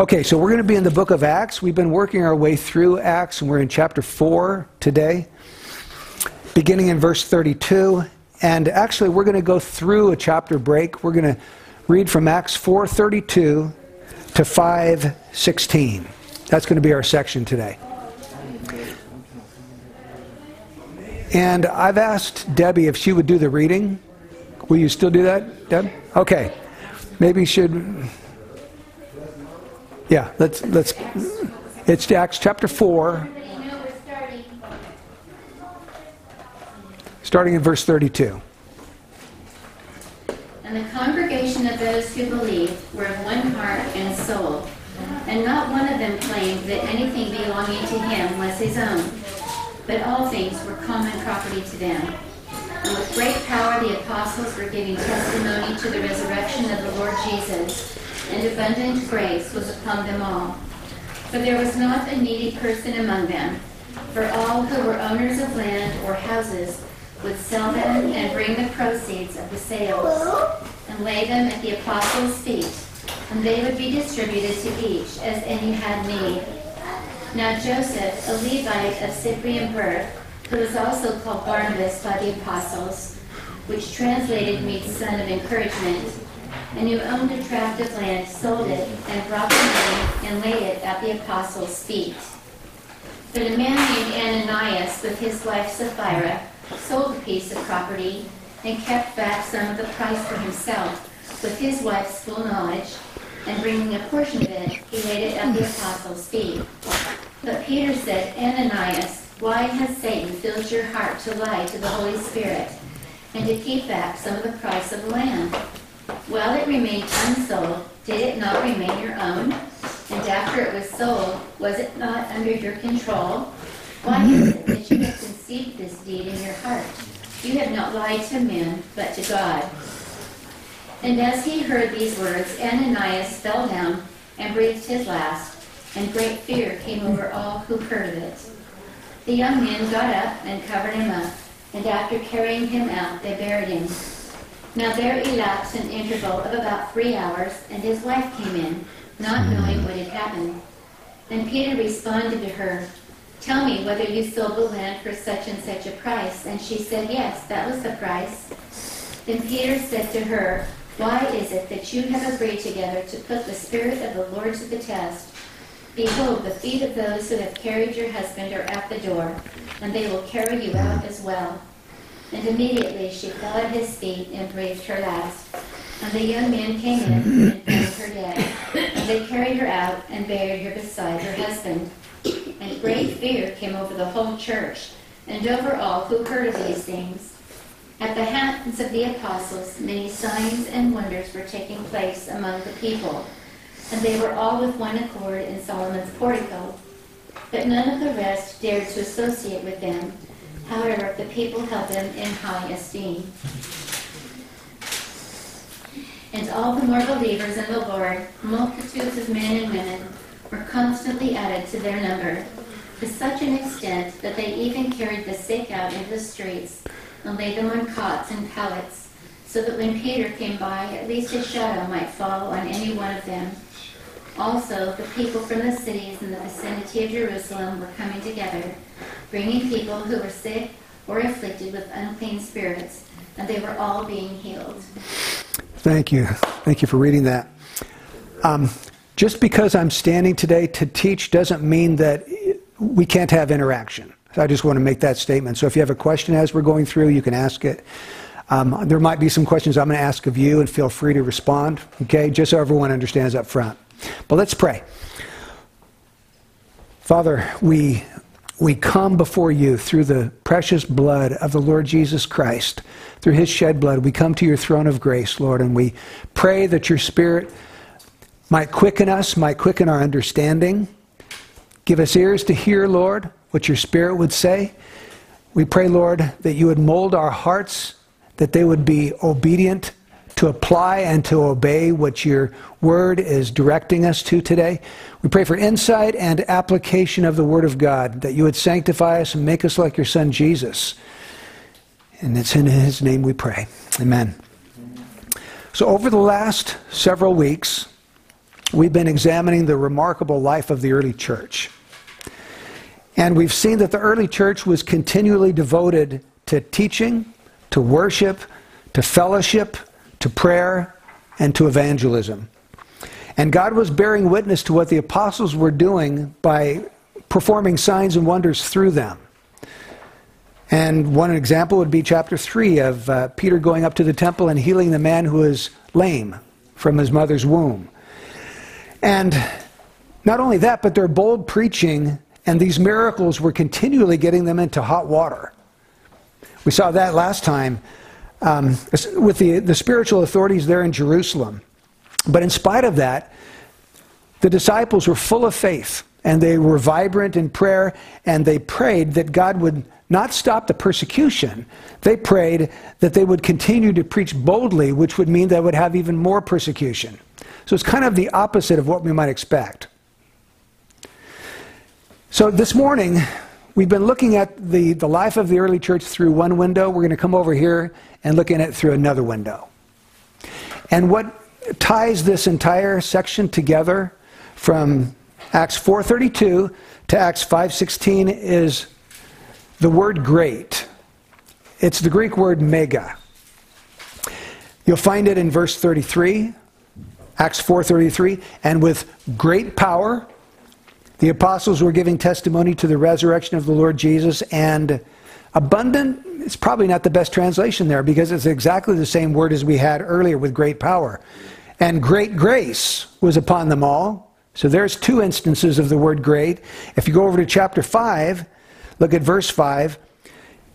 Okay, so we're going to be in the book of Acts. We've been working our way through Acts, and we're in chapter 4 today, beginning in verse 32. And actually, we're going to go through a chapter break. We're going to read from Acts 4:32 to 5:16. That's going to be our section today. And I've asked Debbie if she would do the reading. Will you still do that, Deb? Okay. Maybe should Yeah, let's let's it's Acts chapter 4 starting in verse 32. And the congregation of those who believed were of one heart and soul, and not one of them claimed that anything belonging to him was his own, but all things were common property to them. And with great power the apostles were giving testimony to the resurrection of the Lord Jesus, and abundant grace was upon them all. For there was not a needy person among them, for all who were owners of land or houses would sell them and bring the proceeds of the sales and lay them at the apostles' feet, and they would be distributed to each as any had need. Now Joseph, a Levite of Cyprian birth, who was also called Barnabas by the apostles, which translated means son of encouragement, and who owned a tract of land, sold it, and brought the money and laid it at the apostles' feet. But a man named Ananias, with his wife Sapphira, sold a piece of property and kept back some of the price for himself with his wife's full knowledge, and bringing a portion of it, he laid it at the apostles' feet. But Peter said, Ananias, why has Satan filled your heart to lie to the Holy Spirit and to keep back some of the price of the land? While it remained unsold, did it not remain your own? And after it was sold, was it not under your control? Why is it that you have conceived this deed in your heart? You have not lied to men, but to God. And as he heard these words, Ananias fell down and breathed his last, and great fear came over all who heard of it. The young men got up and covered him up, and after carrying him out, they buried him. Now there elapsed an interval of about three hours, and his wife came in, not hmm. knowing what had happened. And Peter responded to her, Tell me whether you sold the land for such and such a price. And she said, Yes, that was the price. Then Peter said to her, Why is it that you have agreed together to put the Spirit of the Lord to the test? Behold, the feet of those who have carried your husband are at the door, and they will carry you out as well. And immediately she fell at his feet and breathed her last. And the young man came in and found her dead. And they carried her out and buried her beside her husband. And great fear came over the whole church and over all who heard of these things. At the hands of the apostles, many signs and wonders were taking place among the people, and they were all with one accord in Solomon's portico. But none of the rest dared to associate with them. However, the people held them in high esteem. And all the more believers in the Lord, multitudes of men and women, were constantly added to their number, to such an extent that they even carried the sick out into the streets and laid them on cots and pallets, so that when Peter came by, at least his shadow might fall on any one of them. Also, the people from the cities in the vicinity of Jerusalem were coming together, bringing people who were sick or afflicted with unclean spirits, and they were all being healed. Thank you. Thank you for reading that. Um, just because I'm standing today to teach doesn't mean that we can't have interaction. I just want to make that statement. So if you have a question as we're going through, you can ask it. Um, there might be some questions I'm going to ask of you, and feel free to respond, okay? Just so everyone understands up front. But let's pray. Father, we, we come before you through the precious blood of the Lord Jesus Christ, through his shed blood. We come to your throne of grace, Lord, and we pray that your Spirit might quicken us, might quicken our understanding. Give us ears to hear, Lord, what your Spirit would say. We pray, Lord, that you would mold our hearts, that they would be obedient to apply and to obey what your word is directing us to today. We pray for insight and application of the word of God, that you would sanctify us and make us like your son Jesus. And it's in his name we pray. Amen. So, over the last several weeks, we've been examining the remarkable life of the early church. And we've seen that the early church was continually devoted to teaching, to worship, to fellowship, to prayer, and to evangelism. And God was bearing witness to what the apostles were doing by performing signs and wonders through them. And one example would be chapter 3 of uh, Peter going up to the temple and healing the man who was lame from his mother's womb. And not only that, but their bold preaching and these miracles were continually getting them into hot water. We saw that last time um, with the, the spiritual authorities there in Jerusalem. But in spite of that, the disciples were full of faith and they were vibrant in prayer and they prayed that God would not stop the persecution. They prayed that they would continue to preach boldly, which would mean they would have even more persecution. So it's kind of the opposite of what we might expect. So this morning, we've been looking at the, the life of the early church through one window. We're going to come over here and look at it through another window. And what ties this entire section together from Acts 4:32 to Acts 5:16 is the word great. It's the Greek word mega. You'll find it in verse 33, Acts 4:33, and with great power the apostles were giving testimony to the resurrection of the Lord Jesus and abundant it's probably not the best translation there because it's exactly the same word as we had earlier with great power. And great grace was upon them all. So there's two instances of the word great. If you go over to chapter 5, look at verse 5.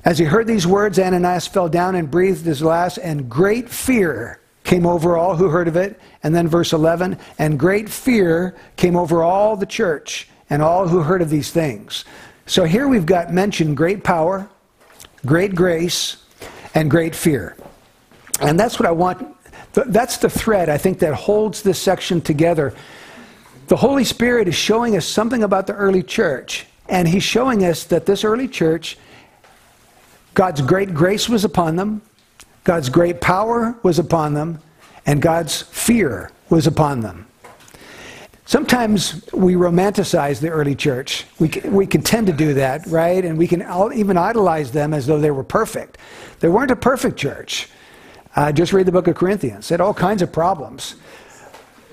As he heard these words, Ananias fell down and breathed his last, and great fear came over all who heard of it. And then verse 11, and great fear came over all the church and all who heard of these things. So here we've got mentioned great power, great grace, and great fear. And that's what I want, that's the thread I think that holds this section together. The Holy Spirit is showing us something about the early church, and He's showing us that this early church, God's great grace was upon them, God's great power was upon them, and God's fear was upon them. Sometimes we romanticize the early church. We can, we can tend to do that, right? And we can even idolize them as though they were perfect. They weren't a perfect church. Uh, just read the book of Corinthians. It had all kinds of problems.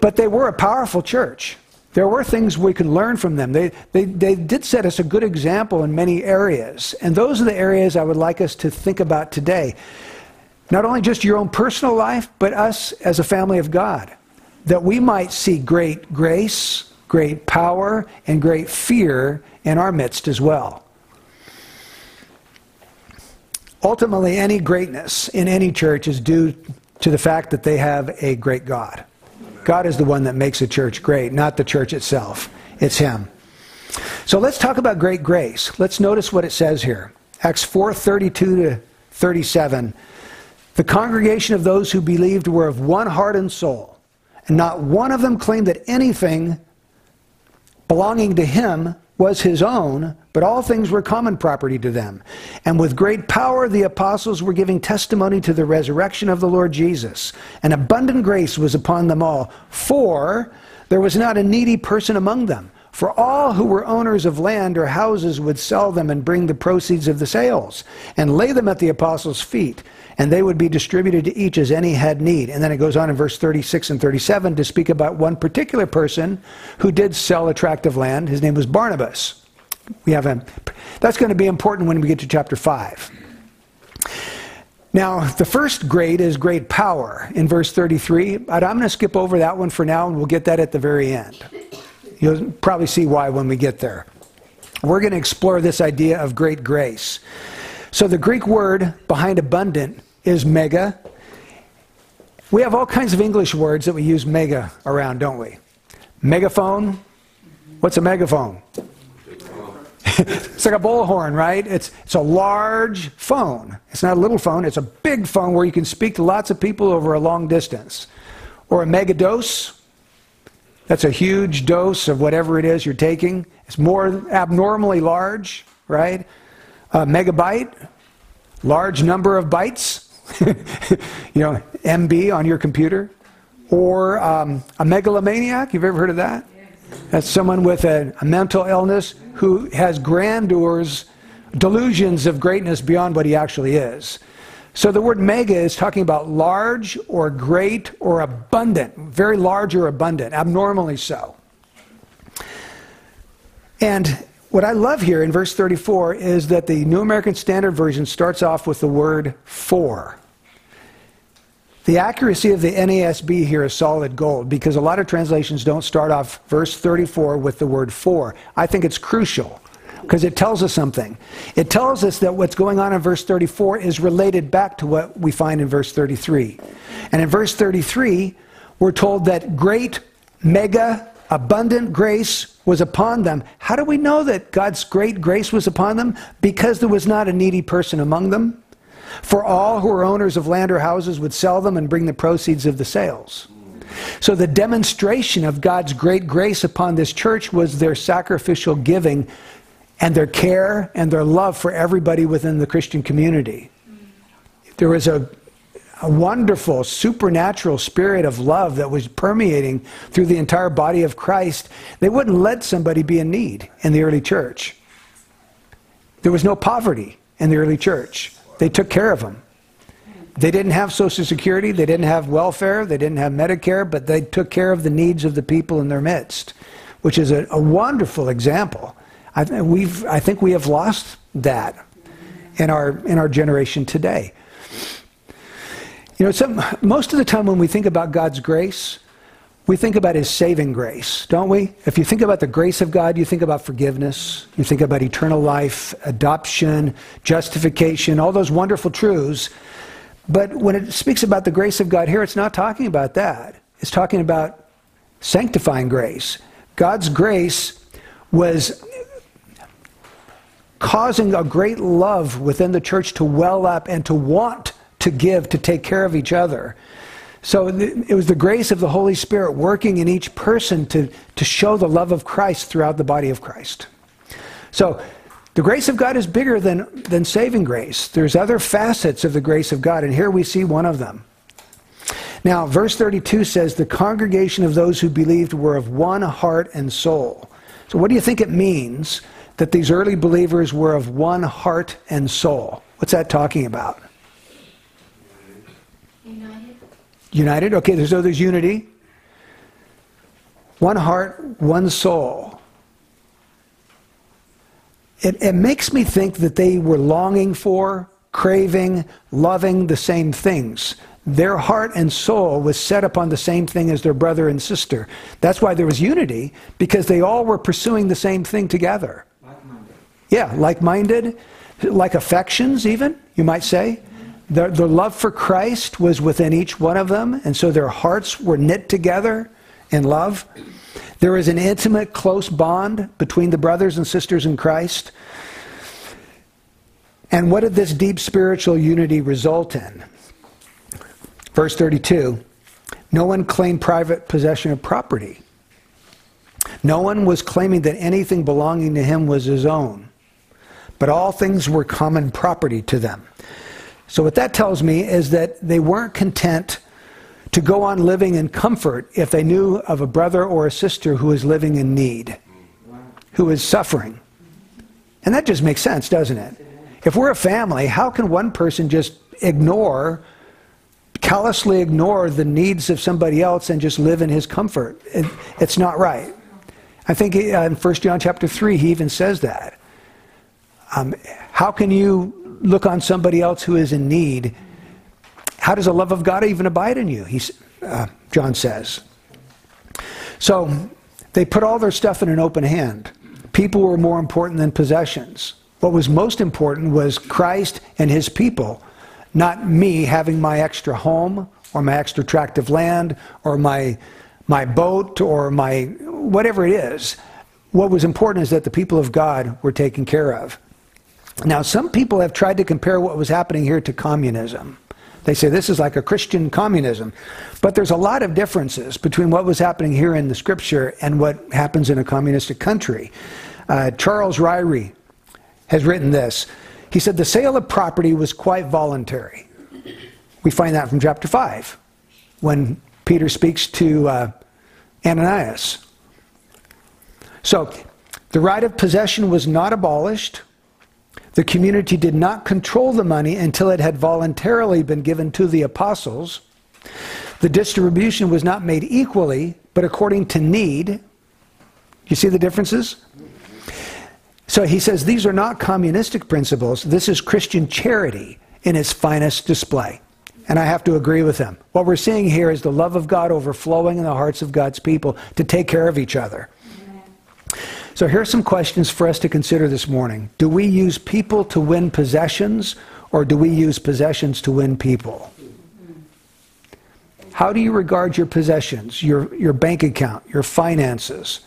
But they were a powerful church. There were things we could learn from them. They, they, they did set us a good example in many areas. And those are the areas I would like us to think about today. Not only just your own personal life, but us as a family of God that we might see great grace, great power, and great fear in our midst as well. Ultimately, any greatness in any church is due to the fact that they have a great God. God is the one that makes a church great, not the church itself. It's Him. So let's talk about great grace. Let's notice what it says here. Acts 4:32 to 37. The congregation of those who believed were of one heart and soul. Not one of them claimed that anything belonging to him was his own, but all things were common property to them. And with great power, the apostles were giving testimony to the resurrection of the Lord Jesus. And abundant grace was upon them all. For there was not a needy person among them. For all who were owners of land or houses would sell them and bring the proceeds of the sales and lay them at the apostles' feet and they would be distributed to each as any had need. And then it goes on in verse 36 and 37 to speak about one particular person who did sell a tract of land. His name was Barnabas. We have him. that's going to be important when we get to chapter 5. Now, the first grade is great power in verse 33. But I'm going to skip over that one for now, and we'll get that at the very end. You'll probably see why when we get there. We're going to explore this idea of great grace. So, the Greek word behind abundant is mega. We have all kinds of English words that we use mega around, don't we? Megaphone. What's a megaphone? it's like a bullhorn, right? It's, it's a large phone. It's not a little phone, it's a big phone where you can speak to lots of people over a long distance. Or a megadose. That's a huge dose of whatever it is you're taking. It's more abnormally large, right? A megabyte, large number of bytes. you know, MB on your computer. or um, a megalomaniac. You've ever heard of that? That's someone with a, a mental illness who has grandeurs, delusions of greatness beyond what he actually is. So the word mega is talking about large or great or abundant, very large or abundant, abnormally so. And what I love here in verse 34 is that the New American Standard Version starts off with the word for. The accuracy of the NASB here is solid gold because a lot of translations don't start off verse 34 with the word for. I think it's crucial because it tells us something. It tells us that what's going on in verse 34 is related back to what we find in verse 33. And in verse 33, we're told that great, mega, abundant grace was upon them. How do we know that God's great grace was upon them? Because there was not a needy person among them. For all who were owners of land or houses would sell them and bring the proceeds of the sales. So the demonstration of God's great grace upon this church was their sacrificial giving and their care and their love for everybody within the Christian community. There was a, a wonderful supernatural spirit of love that was permeating through the entire body of Christ. They wouldn't let somebody be in need in the early church. There was no poverty in the early church. They took care of them. They didn't have Social Security, they didn't have welfare, they didn't have Medicare, but they took care of the needs of the people in their midst, which is a, a wonderful example. I, we've, I think we have lost that in our, in our generation today. You know, some, most of the time when we think about God's grace, we think about his saving grace, don't we? If you think about the grace of God, you think about forgiveness, you think about eternal life, adoption, justification, all those wonderful truths. But when it speaks about the grace of God here, it's not talking about that. It's talking about sanctifying grace. God's grace was causing a great love within the church to well up and to want to give, to take care of each other. So it was the grace of the Holy Spirit working in each person to, to show the love of Christ throughout the body of Christ. So the grace of God is bigger than, than saving grace. There's other facets of the grace of God, and here we see one of them. Now, verse 32 says, The congregation of those who believed were of one heart and soul. So, what do you think it means that these early believers were of one heart and soul? What's that talking about? United. Okay, so there's unity. One heart, one soul. It, it makes me think that they were longing for, craving, loving the same things. Their heart and soul was set upon the same thing as their brother and sister. That's why there was unity, because they all were pursuing the same thing together. Like-minded. Yeah, like minded, like affections, even, you might say. The, the love for Christ was within each one of them, and so their hearts were knit together in love. There is an intimate, close bond between the brothers and sisters in Christ. And what did this deep spiritual unity result in? Verse 32 No one claimed private possession of property. No one was claiming that anything belonging to him was his own, but all things were common property to them. So, what that tells me is that they weren't content to go on living in comfort if they knew of a brother or a sister who was living in need, who is suffering. And that just makes sense, doesn't it? If we're a family, how can one person just ignore, callously ignore the needs of somebody else and just live in his comfort? It, it's not right. I think uh, in 1 John chapter 3, he even says that. Um, how can you look on somebody else who is in need, how does the love of God even abide in you? He's, uh, John says. So they put all their stuff in an open hand. People were more important than possessions. What was most important was Christ and his people, not me having my extra home or my extra tract of land or my, my boat or my whatever it is. What was important is that the people of God were taken care of. Now, some people have tried to compare what was happening here to communism. They say this is like a Christian communism. But there's a lot of differences between what was happening here in the scripture and what happens in a communistic country. Uh, Charles Ryrie has written this. He said the sale of property was quite voluntary. We find that from chapter 5, when Peter speaks to uh, Ananias. So, the right of possession was not abolished. The community did not control the money until it had voluntarily been given to the apostles. The distribution was not made equally, but according to need. You see the differences? So he says these are not communistic principles. This is Christian charity in its finest display. And I have to agree with him. What we're seeing here is the love of God overflowing in the hearts of God's people to take care of each other. So here are some questions for us to consider this morning. Do we use people to win possessions, or do we use possessions to win people? How do you regard your possessions, your, your bank account, your finances?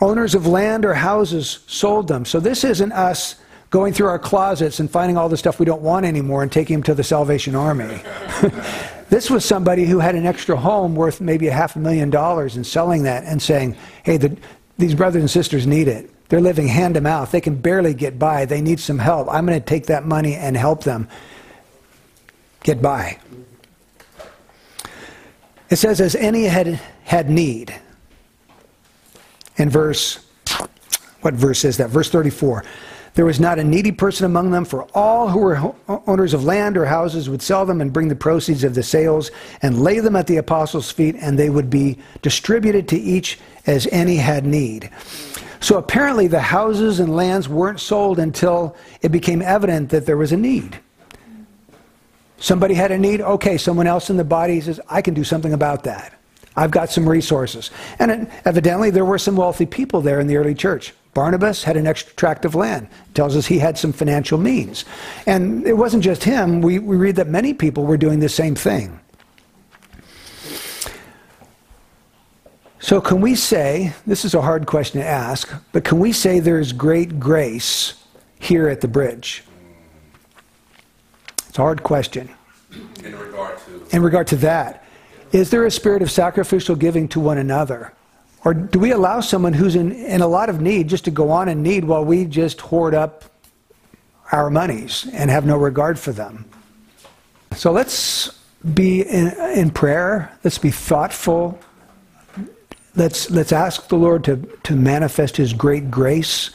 Owners of land or houses sold them. So this isn't us going through our closets and finding all the stuff we don't want anymore and taking them to the Salvation Army. This was somebody who had an extra home worth maybe a half a million dollars and selling that and saying, hey, the, these brothers and sisters need it. They're living hand to mouth. They can barely get by. They need some help. I'm going to take that money and help them get by. It says, as any had, had need. In verse, what verse is that? Verse 34. There was not a needy person among them, for all who were owners of land or houses would sell them and bring the proceeds of the sales and lay them at the apostles' feet, and they would be distributed to each as any had need. So apparently, the houses and lands weren't sold until it became evident that there was a need. Somebody had a need, okay, someone else in the body says, I can do something about that. I've got some resources. And evidently, there were some wealthy people there in the early church. Barnabas had an extra tract of land. It tells us he had some financial means. And it wasn't just him. We, we read that many people were doing the same thing. So, can we say, this is a hard question to ask, but can we say there's great grace here at the bridge? It's a hard question. In regard to? In regard to that. Is there a spirit of sacrificial giving to one another? Or do we allow someone who's in, in a lot of need just to go on in need while we just hoard up our monies and have no regard for them? So let's be in, in prayer. Let's be thoughtful. Let's, let's ask the Lord to, to manifest His great grace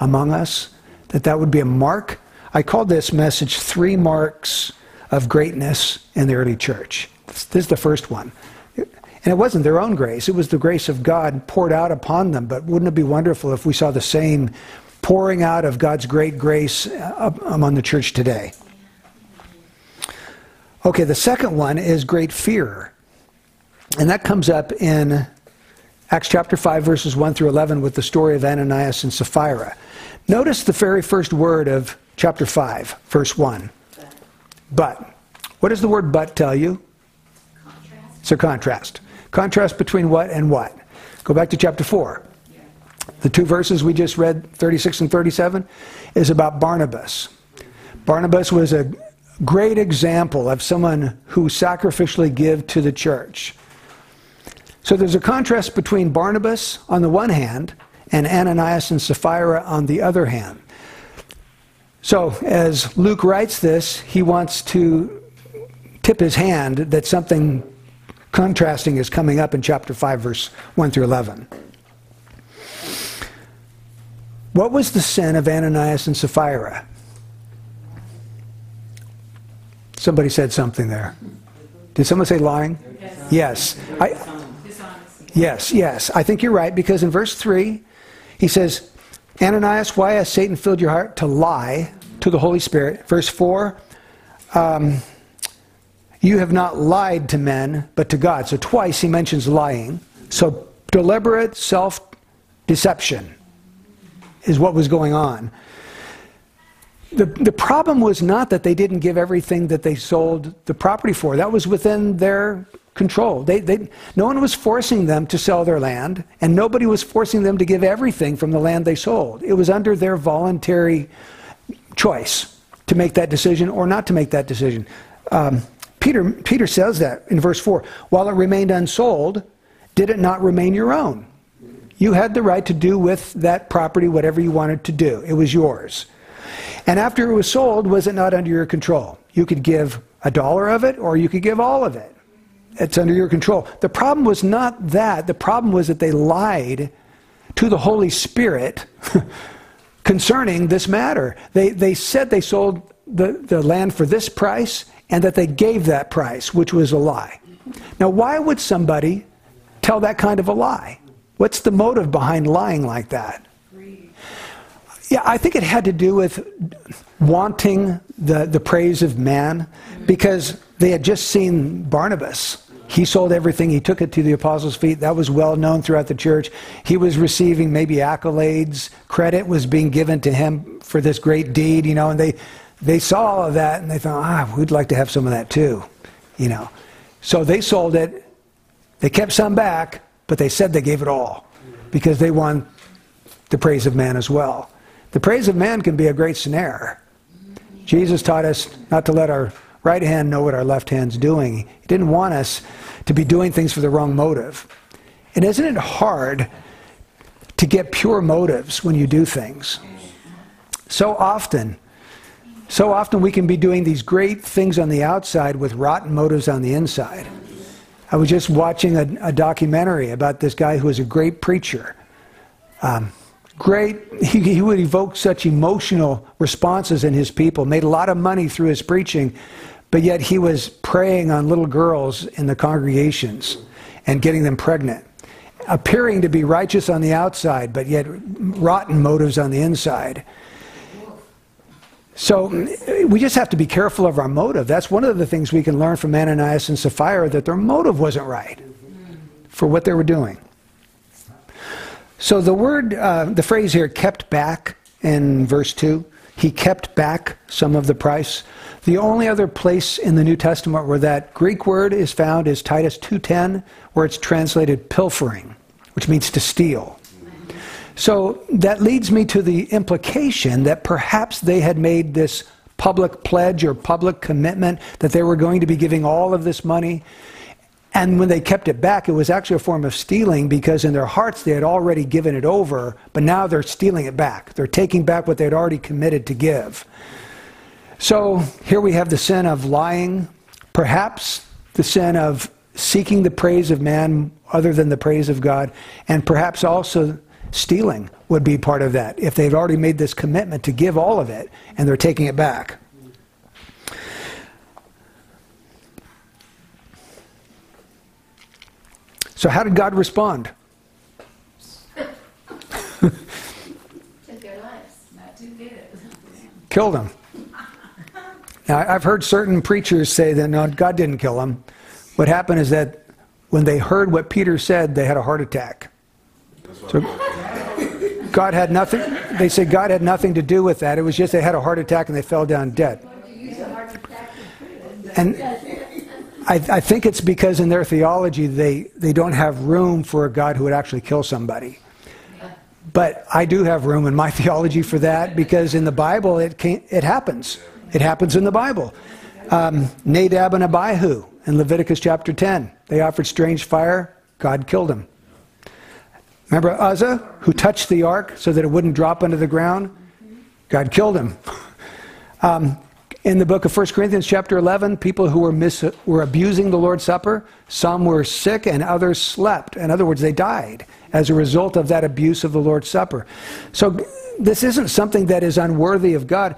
among us, that that would be a mark. I called this message Three Marks of Greatness in the Early Church. This is the first one. And it wasn't their own grace, it was the grace of God poured out upon them. But wouldn't it be wonderful if we saw the same pouring out of God's great grace uh, among the church today? Okay, the second one is great fear. And that comes up in Acts chapter 5, verses 1 through 11, with the story of Ananias and Sapphira. Notice the very first word of chapter 5, verse 1. But. What does the word but tell you? Contrast. It's a contrast. Contrast between what and what? Go back to chapter 4. The two verses we just read, 36 and 37, is about Barnabas. Barnabas was a great example of someone who sacrificially gave to the church. So there's a contrast between Barnabas on the one hand and Ananias and Sapphira on the other hand. So as Luke writes this, he wants to tip his hand that something Contrasting is coming up in chapter 5, verse 1 through 11. What was the sin of Ananias and Sapphira? Somebody said something there. Did someone say lying? Yes. I, yes, yes. I think you're right because in verse 3, he says, Ananias, why has Satan filled your heart to lie to the Holy Spirit? Verse 4, um, you have not lied to men, but to God. So twice he mentions lying. So deliberate self deception is what was going on. The, the problem was not that they didn't give everything that they sold the property for. That was within their control. They, they, no one was forcing them to sell their land, and nobody was forcing them to give everything from the land they sold. It was under their voluntary choice to make that decision or not to make that decision. Um, Peter, Peter says that in verse 4 while it remained unsold, did it not remain your own? You had the right to do with that property whatever you wanted to do, it was yours. And after it was sold, was it not under your control? You could give a dollar of it or you could give all of it. It's under your control. The problem was not that. The problem was that they lied to the Holy Spirit concerning this matter. They, they said they sold the, the land for this price and that they gave that price, which was a lie. Now, why would somebody tell that kind of a lie? What's the motive behind lying like that? Yeah, I think it had to do with wanting the, the praise of man because they had just seen Barnabas. He sold everything, he took it to the apostles' feet. That was well known throughout the church. He was receiving maybe accolades, credit was being given to him for this great deed, you know, and they, they saw all of that and they thought, ah, we'd like to have some of that too, you know. So they sold it. They kept some back, but they said they gave it all because they want the praise of man as well. The praise of man can be a great snare. Jesus taught us not to let our right hand know what our left hand's doing. He didn't want us to be doing things for the wrong motive. And isn't it hard to get pure motives when you do things? So often, so often we can be doing these great things on the outside with rotten motives on the inside. I was just watching a, a documentary about this guy who was a great preacher. Um, great, he, he would evoke such emotional responses in his people, made a lot of money through his preaching, but yet he was preying on little girls in the congregations and getting them pregnant. Appearing to be righteous on the outside, but yet rotten motives on the inside. So we just have to be careful of our motive. That's one of the things we can learn from Ananias and Sapphira that their motive wasn't right for what they were doing. So the word, uh, the phrase here, kept back in verse 2, he kept back some of the price. The only other place in the New Testament where that Greek word is found is Titus 2:10, where it's translated pilfering, which means to steal. So that leads me to the implication that perhaps they had made this public pledge or public commitment that they were going to be giving all of this money. And when they kept it back, it was actually a form of stealing because in their hearts they had already given it over, but now they're stealing it back. They're taking back what they had already committed to give. So here we have the sin of lying, perhaps the sin of seeking the praise of man other than the praise of God, and perhaps also stealing would be part of that if they've already made this commitment to give all of it and they're taking it back. So, how did God respond? Took their lives. Not too good. Killed them. Now, I've heard certain preachers say that no, God didn't kill them. What happened is that when they heard what Peter said, they had a heart attack. So God had nothing, they say God had nothing to do with that. It was just they had a heart attack and they fell down dead. And I, I think it's because in their theology they, they don't have room for a God who would actually kill somebody. But I do have room in my theology for that because in the Bible it, it happens. It happens in the Bible. Um, Nadab and Abihu in Leviticus chapter 10. They offered strange fire, God killed them. Remember Uzzah, who touched the ark so that it wouldn't drop under the ground? God killed him. Um, in the book of 1 Corinthians, chapter 11, people who were, mis- were abusing the Lord's Supper, some were sick and others slept. In other words, they died as a result of that abuse of the Lord's Supper. So this isn't something that is unworthy of God.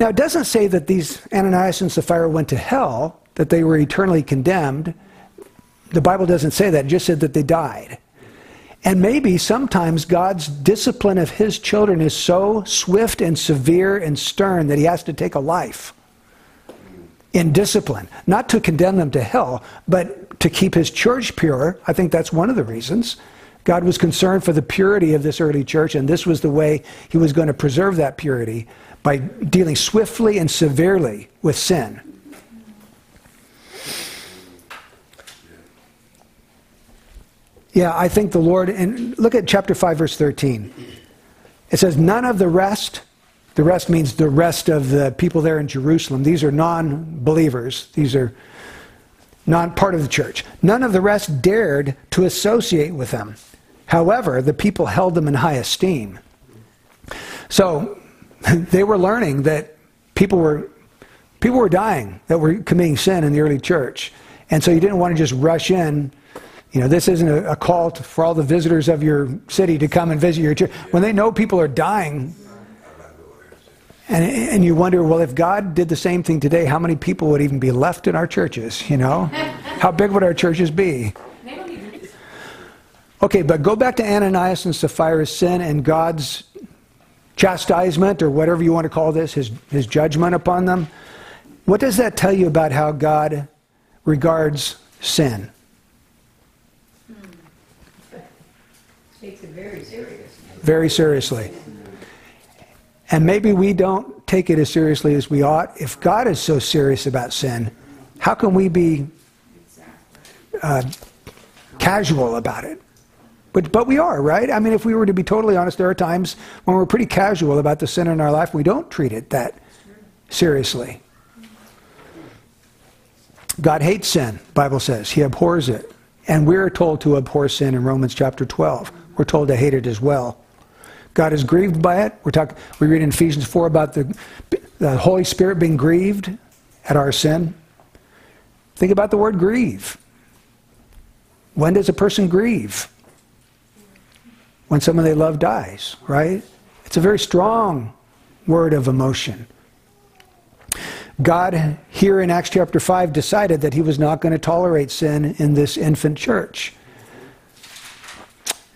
Now, it doesn't say that these Ananias and Sapphira went to hell, that they were eternally condemned. The Bible doesn't say that, it just said that they died. And maybe sometimes God's discipline of his children is so swift and severe and stern that he has to take a life in discipline. Not to condemn them to hell, but to keep his church pure. I think that's one of the reasons. God was concerned for the purity of this early church, and this was the way he was going to preserve that purity by dealing swiftly and severely with sin. Yeah, I think the Lord, and look at chapter 5, verse 13. It says, None of the rest, the rest means the rest of the people there in Jerusalem. These are non believers, these are not part of the church. None of the rest dared to associate with them. However, the people held them in high esteem. So they were learning that people were People were dying that were committing sin in the early church. And so you didn't want to just rush in. You know, this isn't a, a call to, for all the visitors of your city to come and visit your church. When they know people are dying, and, and you wonder, well, if God did the same thing today, how many people would even be left in our churches? You know? How big would our churches be? Okay, but go back to Ananias and Sapphira's sin and God's chastisement, or whatever you want to call this, his, his judgment upon them. What does that tell you about how God regards sin? Takes it very seriously. Very seriously. And maybe we don't take it as seriously as we ought. If God is so serious about sin, how can we be uh, casual about it? But, but we are, right? I mean, if we were to be totally honest, there are times when we're pretty casual about the sin in our life. We don't treat it that seriously. God hates sin, Bible says. He abhors it. And we're told to abhor sin in Romans chapter 12. We're told to hate it as well. God is grieved by it. We're talk, we read in Ephesians 4 about the, the Holy Spirit being grieved at our sin. Think about the word grieve. When does a person grieve? When someone they love dies, right? It's a very strong word of emotion. God, here in Acts chapter 5, decided that he was not going to tolerate sin in this infant church.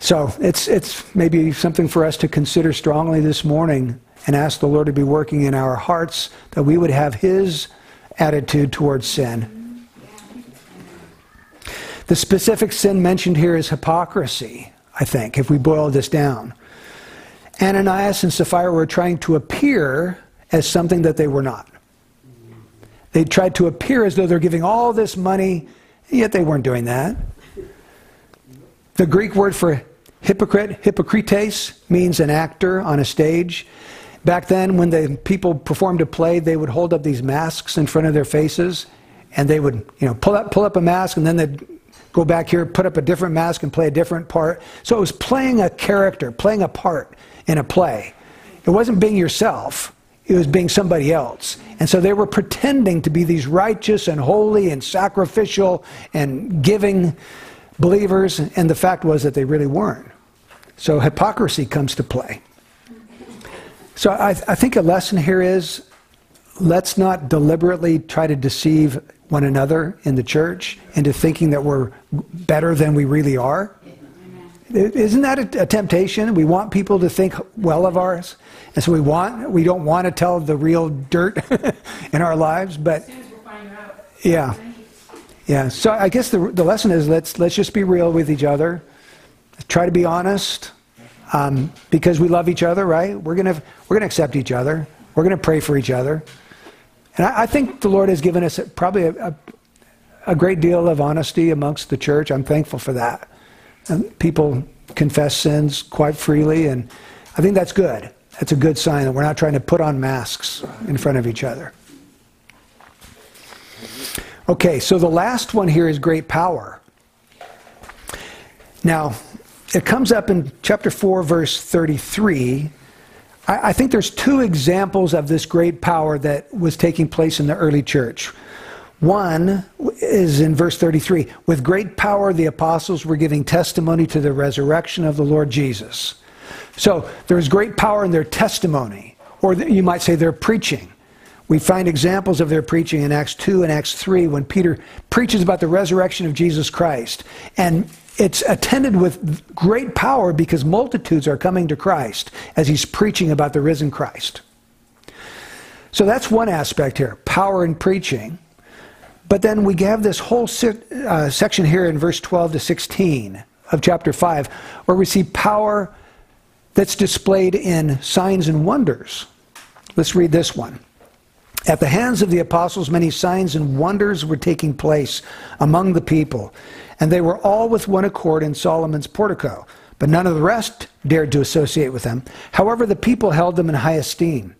So it's, it's maybe something for us to consider strongly this morning and ask the Lord to be working in our hearts that we would have his attitude towards sin. The specific sin mentioned here is hypocrisy, I think, if we boil this down. Ananias and Sapphira were trying to appear as something that they were not. They tried to appear as though they're giving all this money, yet they weren't doing that. The Greek word for hypocrite, hypocrites, means an actor on a stage. Back then, when the people performed a play, they would hold up these masks in front of their faces, and they would, you know, pull up, pull up a mask, and then they'd go back here, put up a different mask, and play a different part. So it was playing a character, playing a part in a play. It wasn't being yourself it was being somebody else. And so they were pretending to be these righteous and holy and sacrificial and giving believers, and the fact was that they really weren't. So hypocrisy comes to play. So I, I think a lesson here is let's not deliberately try to deceive one another in the church into thinking that we're better than we really are. Isn't that a, a, temptation? We want people to think well of ours, and so we want we don't want to tell the real dirt in our lives. But yeah, yeah. So I guess the the lesson is let's let's just be real with each other. Try to be honest, um, because we love each other, right? We're gonna we're gonna accept each other. We're gonna pray for each other, and I, I think the Lord has given us probably a, a, a great deal of honesty amongst the church. I'm thankful for that. And people confess sins quite freely, and I think that's good. That's a good sign that we're not trying to put on masks in front of each other. Okay, so the last one here is great power. Now, it comes up in chapter 4, verse 33. I, I think there's two examples of this great power that was taking place in the early church. One is in verse 33 With great power, the apostles were giving testimony to the resurrection of the Lord Jesus. So there was great power in their testimony, or you might say their preaching. We find examples of their preaching in Acts 2 and Acts 3 when Peter preaches about the resurrection of Jesus Christ. And it's attended with great power because multitudes are coming to Christ as he's preaching about the risen Christ. So that's one aspect here power in preaching. But then we have this whole uh, section here in verse 12 to 16 of chapter 5 where we see power that's displayed in signs and wonders. Let's read this one. At the hands of the apostles, many signs and wonders were taking place among the people, and they were all with one accord in Solomon's portico. But none of the rest dared to associate with them. However, the people held them in high esteem.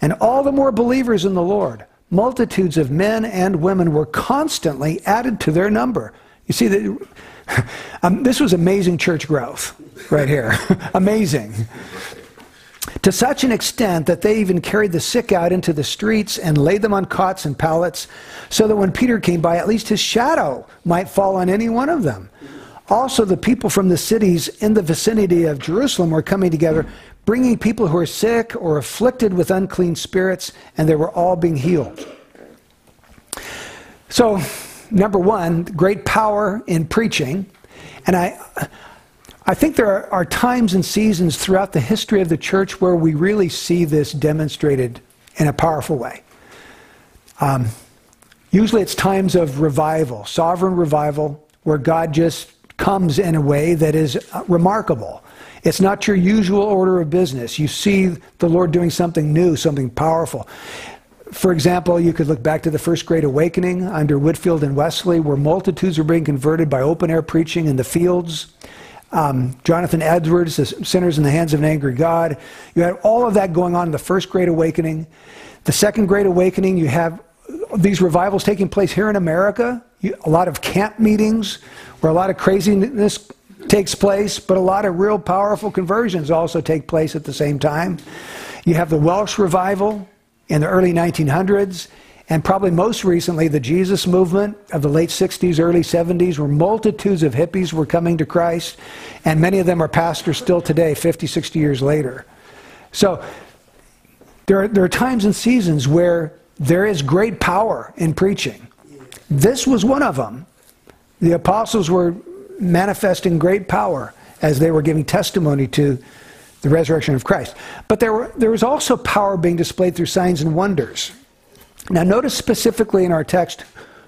And all the more believers in the Lord multitudes of men and women were constantly added to their number. You see, um, this was amazing church growth right here. amazing. To such an extent that they even carried the sick out into the streets and laid them on cots and pallets, so that when Peter came by, at least his shadow might fall on any one of them. Also, the people from the cities in the vicinity of Jerusalem were coming together, bringing people who were sick or afflicted with unclean spirits, and they were all being healed. So, number one, great power in preaching. And I, I think there are, times and seasons throughout the history of the church where we really see this demonstrated in a powerful way. Um, usually it's times of revival, sovereign revival, where God just comes in a way that is uh, remarkable. It's not your usual order of business. You see the Lord doing something new, something powerful. For example, you could look back to the First Great Awakening under Whitefield and Wesley, where multitudes were being converted by open air preaching in the fields. Um, Jonathan Edwards, the sinners in the hands of an angry God. You had all of that going on in the First Great Awakening. The Second Great Awakening, you have these revivals taking place here in America. You, a lot of camp meetings where a lot of craziness takes place, but a lot of real powerful conversions also take place at the same time. You have the Welsh revival in the early 1900s, and probably most recently the Jesus movement of the late 60s, early 70s, where multitudes of hippies were coming to Christ, and many of them are pastors still today, 50, 60 years later. So there are, there are times and seasons where there is great power in preaching. This was one of them. The apostles were manifesting great power as they were giving testimony to the resurrection of Christ. But there, were, there was also power being displayed through signs and wonders. Now, notice specifically in our text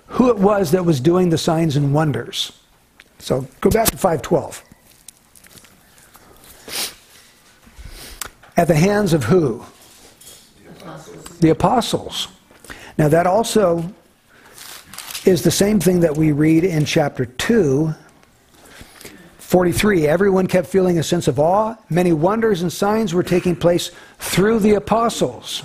who it was that was doing the signs and wonders. So go back to 512. At the hands of who? The apostles. The apostles. Now, that also is the same thing that we read in chapter 2, 43. Everyone kept feeling a sense of awe. Many wonders and signs were taking place through the apostles.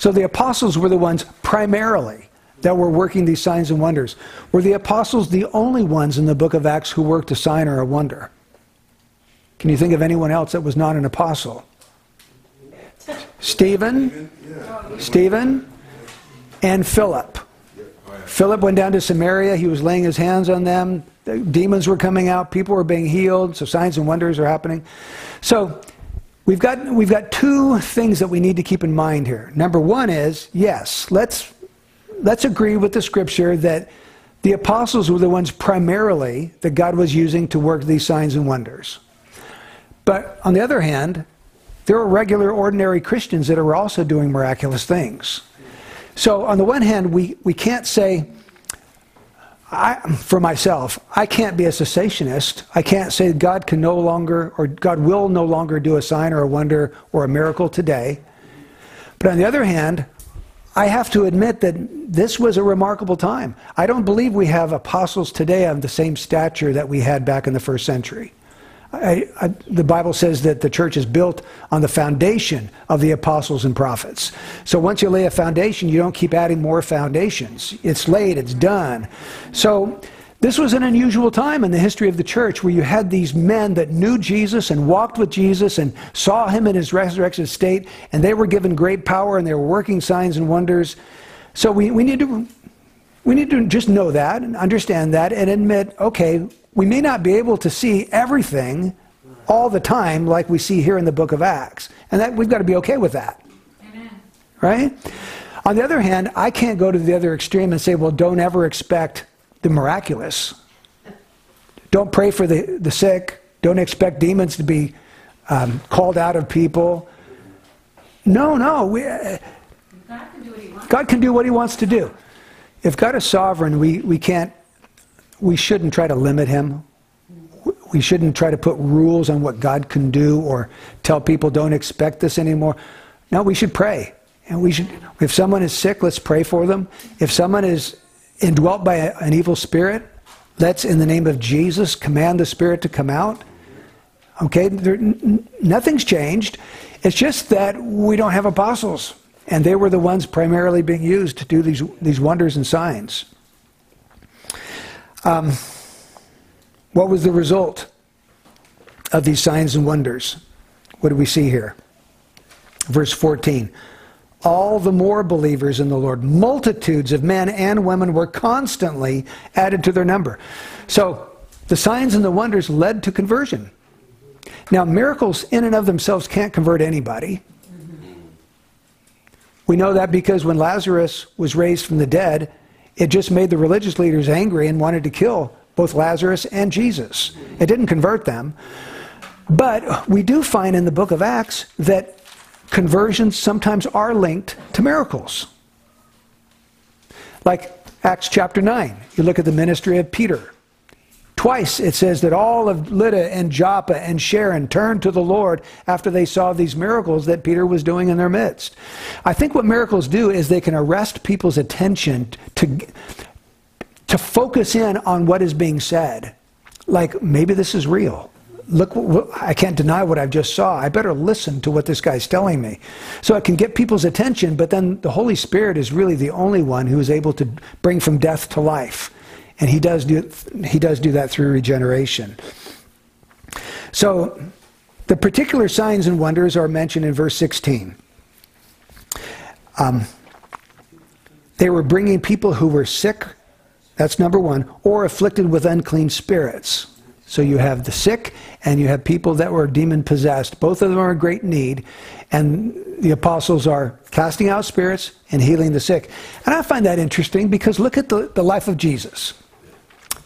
So the apostles were the ones primarily that were working these signs and wonders. Were the apostles the only ones in the book of Acts who worked a sign or a wonder? Can you think of anyone else that was not an apostle? Stephen, Stephen, and Philip. Philip went down to Samaria. He was laying his hands on them. The demons were coming out. People were being healed. So signs and wonders are happening. So we've got, we've got two things that we need to keep in mind here. Number one is yes, let's, let's agree with the scripture that the apostles were the ones primarily that God was using to work these signs and wonders. But on the other hand, there are regular, ordinary Christians that are also doing miraculous things. So, on the one hand, we, we can't say, I, for myself, I can't be a cessationist. I can't say God can no longer, or God will no longer do a sign or a wonder or a miracle today. But on the other hand, I have to admit that this was a remarkable time. I don't believe we have apostles today of the same stature that we had back in the first century. I, I, the Bible says that the church is built on the foundation of the apostles and prophets. So once you lay a foundation, you don't keep adding more foundations. It's laid, it's done. So this was an unusual time in the history of the church where you had these men that knew Jesus and walked with Jesus and saw him in his resurrection state, and they were given great power and they were working signs and wonders. So we, we need to we need to just know that and understand that and admit, okay, we may not be able to see everything all the time like we see here in the book of Acts. And that we've got to be okay with that. Amen. Right? On the other hand, I can't go to the other extreme and say, well, don't ever expect the miraculous. Don't pray for the, the sick. Don't expect demons to be um, called out of people. No, no. We, uh, God, can God can do what he wants to do. If God is sovereign, we, we can't we shouldn't try to limit him. We shouldn't try to put rules on what God can do or tell people don't expect this anymore. No, we should pray. And we should if someone is sick, let's pray for them. If someone is indwelt by a, an evil spirit, let's in the name of Jesus command the spirit to come out. Okay, there, nothing's changed. It's just that we don't have apostles, and they were the ones primarily being used to do these these wonders and signs. Um, what was the result of these signs and wonders? What do we see here? Verse 14. All the more believers in the Lord, multitudes of men and women were constantly added to their number. So the signs and the wonders led to conversion. Now, miracles in and of themselves can't convert anybody. We know that because when Lazarus was raised from the dead, it just made the religious leaders angry and wanted to kill both Lazarus and Jesus. It didn't convert them. But we do find in the book of Acts that conversions sometimes are linked to miracles. Like Acts chapter 9, you look at the ministry of Peter. Twice it says that all of Lydda and Joppa and Sharon turned to the Lord after they saw these miracles that Peter was doing in their midst. I think what miracles do is they can arrest people's attention to, to focus in on what is being said. Like, maybe this is real. Look, I can't deny what I've just saw. I better listen to what this guy's telling me. So it can get people's attention, but then the Holy Spirit is really the only one who is able to bring from death to life. And he does do, he does do that through regeneration. So the particular signs and wonders are mentioned in verse 16. Um, they were bringing people who were sick, that's number one, or afflicted with unclean spirits. So you have the sick and you have people that were demon possessed. Both of them are in great need. And the apostles are casting out spirits and healing the sick. And I find that interesting because look at the, the life of Jesus.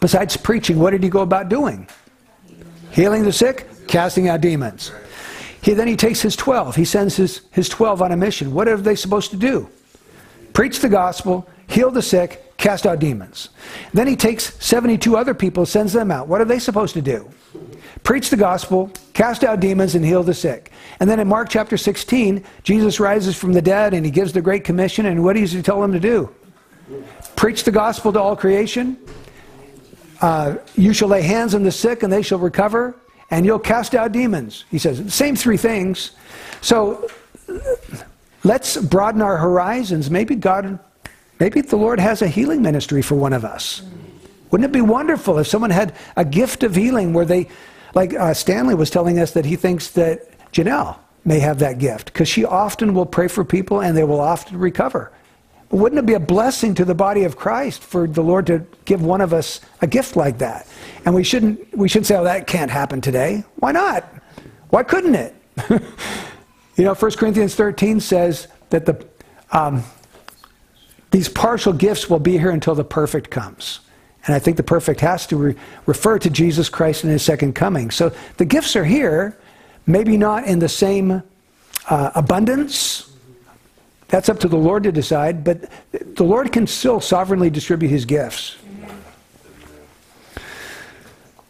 Besides preaching, what did he go about doing? Healing the sick, casting out demons. He, then he takes his 12. He sends his, his 12 on a mission. What are they supposed to do? Preach the gospel, heal the sick, cast out demons. Then he takes 72 other people, sends them out. What are they supposed to do? Preach the gospel, cast out demons, and heal the sick. And then in Mark chapter 16, Jesus rises from the dead and he gives the Great Commission. And what does he tell them to do? Preach the gospel to all creation, uh, you shall lay hands on the sick and they shall recover, and you'll cast out demons. He says, same three things. So let's broaden our horizons. Maybe God, maybe the Lord has a healing ministry for one of us. Wouldn't it be wonderful if someone had a gift of healing where they, like uh, Stanley was telling us that he thinks that Janelle may have that gift because she often will pray for people and they will often recover. Wouldn't it be a blessing to the body of Christ for the Lord to give one of us a gift like that? And we shouldn't, we shouldn't say, oh, that can't happen today. Why not? Why couldn't it? you know, 1 Corinthians 13 says that the, um, these partial gifts will be here until the perfect comes. And I think the perfect has to re- refer to Jesus Christ in his second coming. So the gifts are here, maybe not in the same uh, abundance that's up to the Lord to decide, but the Lord can still sovereignly distribute his gifts.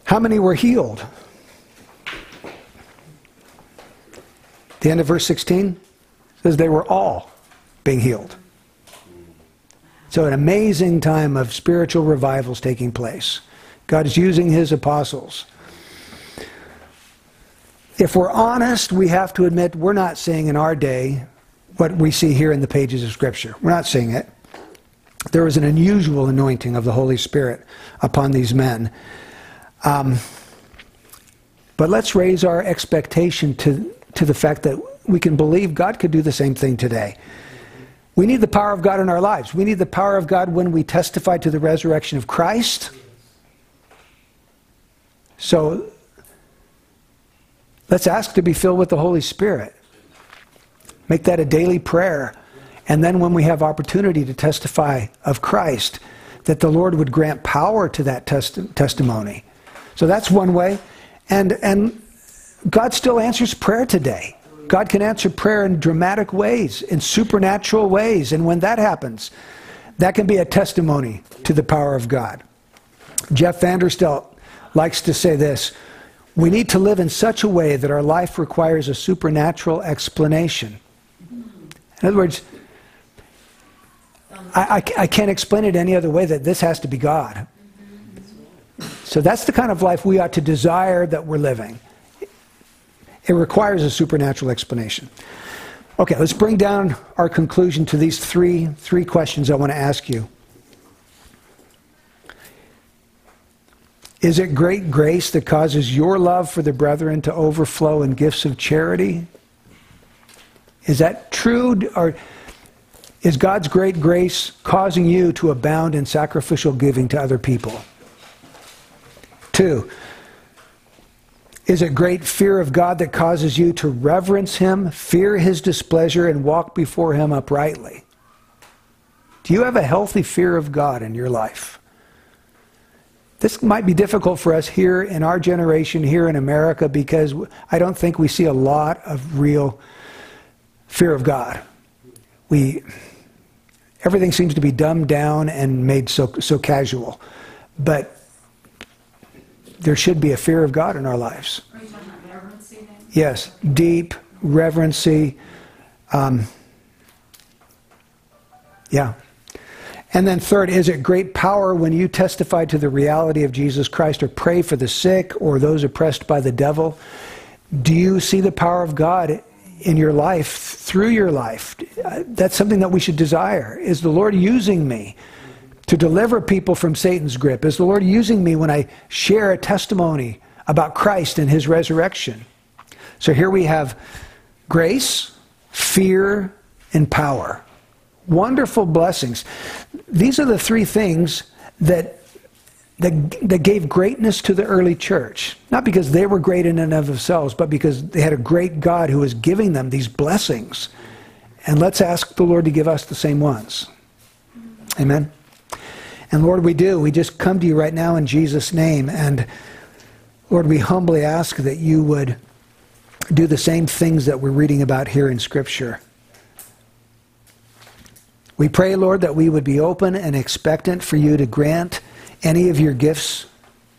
How many were healed? The end of verse 16 says they were all being healed. So, an amazing time of spiritual revivals taking place. God is using his apostles. If we're honest, we have to admit we're not seeing in our day what we see here in the pages of Scripture. We're not seeing it. There was an unusual anointing of the Holy Spirit upon these men. Um, but let's raise our expectation to, to the fact that we can believe God could do the same thing today. We need the power of God in our lives. We need the power of God when we testify to the resurrection of Christ. So let's ask to be filled with the Holy Spirit. Make that a daily prayer. And then when we have opportunity to testify of Christ, that the Lord would grant power to that testi- testimony. So that's one way. And, and God still answers prayer today. God can answer prayer in dramatic ways, in supernatural ways. And when that happens, that can be a testimony to the power of God. Jeff Vanderstelt likes to say this We need to live in such a way that our life requires a supernatural explanation. In other words, I, I, I, can't explain it any other way that this has to be God. So that's the kind of life we ought to desire that we're living. It requires a supernatural explanation. Okay, let's bring down our conclusion to these three, three questions I want to ask you. Is it great grace that causes your love for the brethren to overflow in gifts of charity? Is that true? Or is God's great grace causing you to abound in sacrificial giving to other people? Two, is it great fear of God that causes you to reverence Him, fear His displeasure, and walk before Him uprightly? Do you have a healthy fear of God in your life? This might be difficult for us here in our generation, here in America, because I don't think we see a lot of real fear of God. We, everything seems to be dumbed down and made so, so casual. But there should be a fear of God in our lives. Are you talking about reverency then? Yes, deep reverency. Um, yeah. And then, third, is it great power when you testify to the reality of Jesus Christ or pray for the sick or those oppressed by the devil? Do you see the power of God in your life, through your life? That's something that we should desire. Is the Lord using me to deliver people from Satan's grip? Is the Lord using me when I share a testimony about Christ and his resurrection? So here we have grace, fear, and power. Wonderful blessings. These are the three things that, that, that gave greatness to the early church. Not because they were great in and of themselves, but because they had a great God who was giving them these blessings. And let's ask the Lord to give us the same ones. Amen. And Lord, we do. We just come to you right now in Jesus' name. And Lord, we humbly ask that you would do the same things that we're reading about here in Scripture. We pray, Lord, that we would be open and expectant for you to grant any of your gifts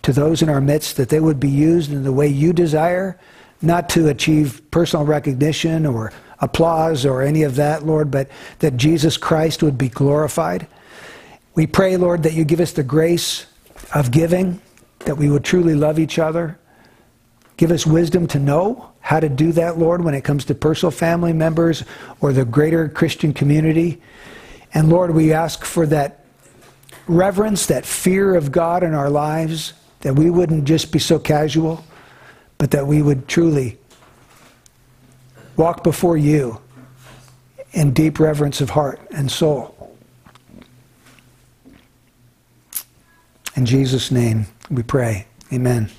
to those in our midst, that they would be used in the way you desire, not to achieve personal recognition or applause or any of that, Lord, but that Jesus Christ would be glorified. We pray, Lord, that you give us the grace of giving, that we would truly love each other. Give us wisdom to know how to do that, Lord, when it comes to personal family members or the greater Christian community. And Lord, we ask for that reverence, that fear of God in our lives, that we wouldn't just be so casual, but that we would truly walk before you in deep reverence of heart and soul. In Jesus' name we pray. Amen.